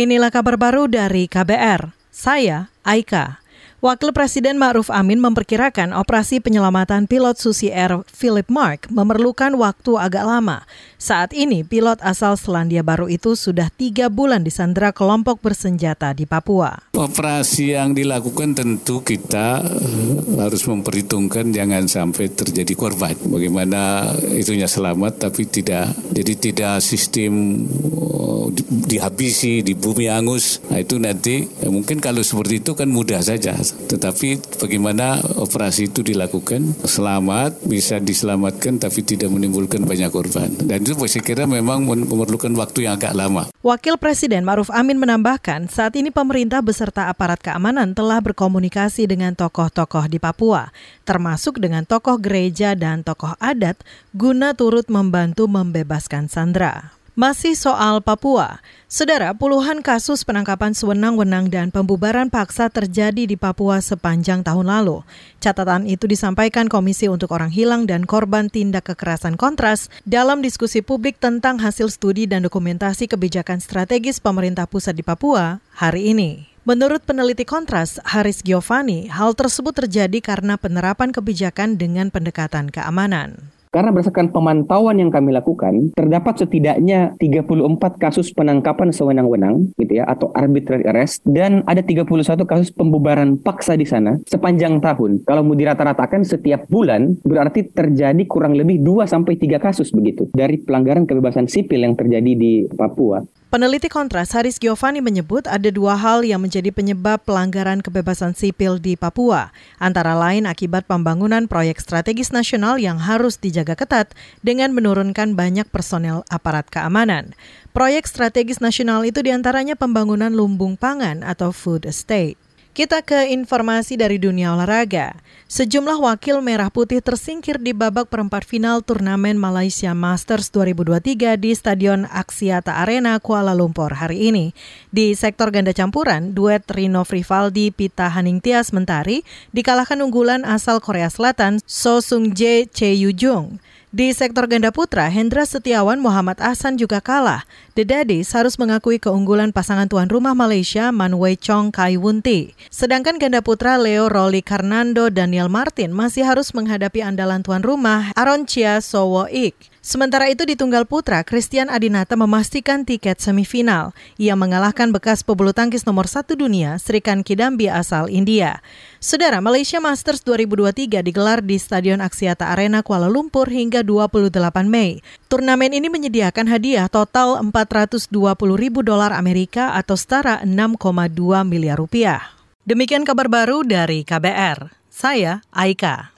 Inilah kabar baru dari KBR. Saya Aika. Wakil Presiden Ma'ruf Amin memperkirakan operasi penyelamatan pilot Susi Air Philip Mark memerlukan waktu agak lama. Saat ini, pilot asal Selandia Baru itu sudah tiga bulan disandera kelompok bersenjata di Papua. Operasi yang dilakukan tentu kita eh, harus memperhitungkan jangan sampai terjadi korban. Bagaimana itunya selamat tapi tidak jadi tidak sistem oh, dihabisi di bumi angus. Nah itu nanti ya mungkin kalau seperti itu kan mudah saja tetapi bagaimana operasi itu dilakukan selamat, bisa diselamatkan tapi tidak menimbulkan banyak korban. Dan itu saya kira memang memerlukan waktu yang agak lama. Wakil Presiden Maruf Amin menambahkan, saat ini pemerintah beserta aparat keamanan telah berkomunikasi dengan tokoh-tokoh di Papua, termasuk dengan tokoh gereja dan tokoh adat, guna turut membantu membebaskan Sandra. Masih soal Papua, Saudara, puluhan kasus penangkapan sewenang-wenang dan pembubaran paksa terjadi di Papua sepanjang tahun lalu. Catatan itu disampaikan Komisi untuk Orang Hilang dan Korban Tindak Kekerasan Kontras dalam diskusi publik tentang hasil studi dan dokumentasi kebijakan strategis pemerintah pusat di Papua hari ini. Menurut peneliti Kontras, Haris Giovanni, hal tersebut terjadi karena penerapan kebijakan dengan pendekatan keamanan. Karena berdasarkan pemantauan yang kami lakukan, terdapat setidaknya 34 kasus penangkapan sewenang-wenang gitu ya atau arbitrary arrest dan ada 31 kasus pembubaran paksa di sana sepanjang tahun. Kalau mau dirata-ratakan setiap bulan berarti terjadi kurang lebih 2 sampai 3 kasus begitu dari pelanggaran kebebasan sipil yang terjadi di Papua. Peneliti Kontras Haris Giovanni menyebut ada dua hal yang menjadi penyebab pelanggaran kebebasan sipil di Papua, antara lain akibat pembangunan proyek strategis nasional yang harus dijaga ketat dengan menurunkan banyak personel aparat keamanan. Proyek strategis nasional itu di antaranya pembangunan lumbung pangan atau food estate. Kita ke informasi dari dunia olahraga. Sejumlah wakil merah putih tersingkir di babak perempat final turnamen Malaysia Masters 2023 di Stadion Axiata Arena Kuala Lumpur hari ini. Di sektor ganda campuran, duet Rino Frivaldi Pita Haningtyas Mentari dikalahkan unggulan asal Korea Selatan So Sung Jae Che Yu Jung. Di sektor ganda putra, Hendra Setiawan Muhammad Ahsan juga kalah. The Daddies harus mengakui keunggulan pasangan tuan rumah Malaysia Man Wei Chong Kai Wunti. Sedangkan ganda putra Leo Rolly Karnando Daniel Martin masih harus menghadapi andalan tuan rumah Aron Chia Sowo Ik. Sementara itu di tunggal putra, Christian Adinata memastikan tiket semifinal. Ia mengalahkan bekas pebulu tangkis nomor satu dunia, Srikan Kidambi asal India. Saudara, Malaysia Masters 2023 digelar di Stadion Aksiata Arena Kuala Lumpur hingga 28 Mei. Turnamen ini menyediakan hadiah total 420 ribu dolar Amerika atau setara 6,2 miliar rupiah. Demikian kabar baru dari KBR. Saya Aika.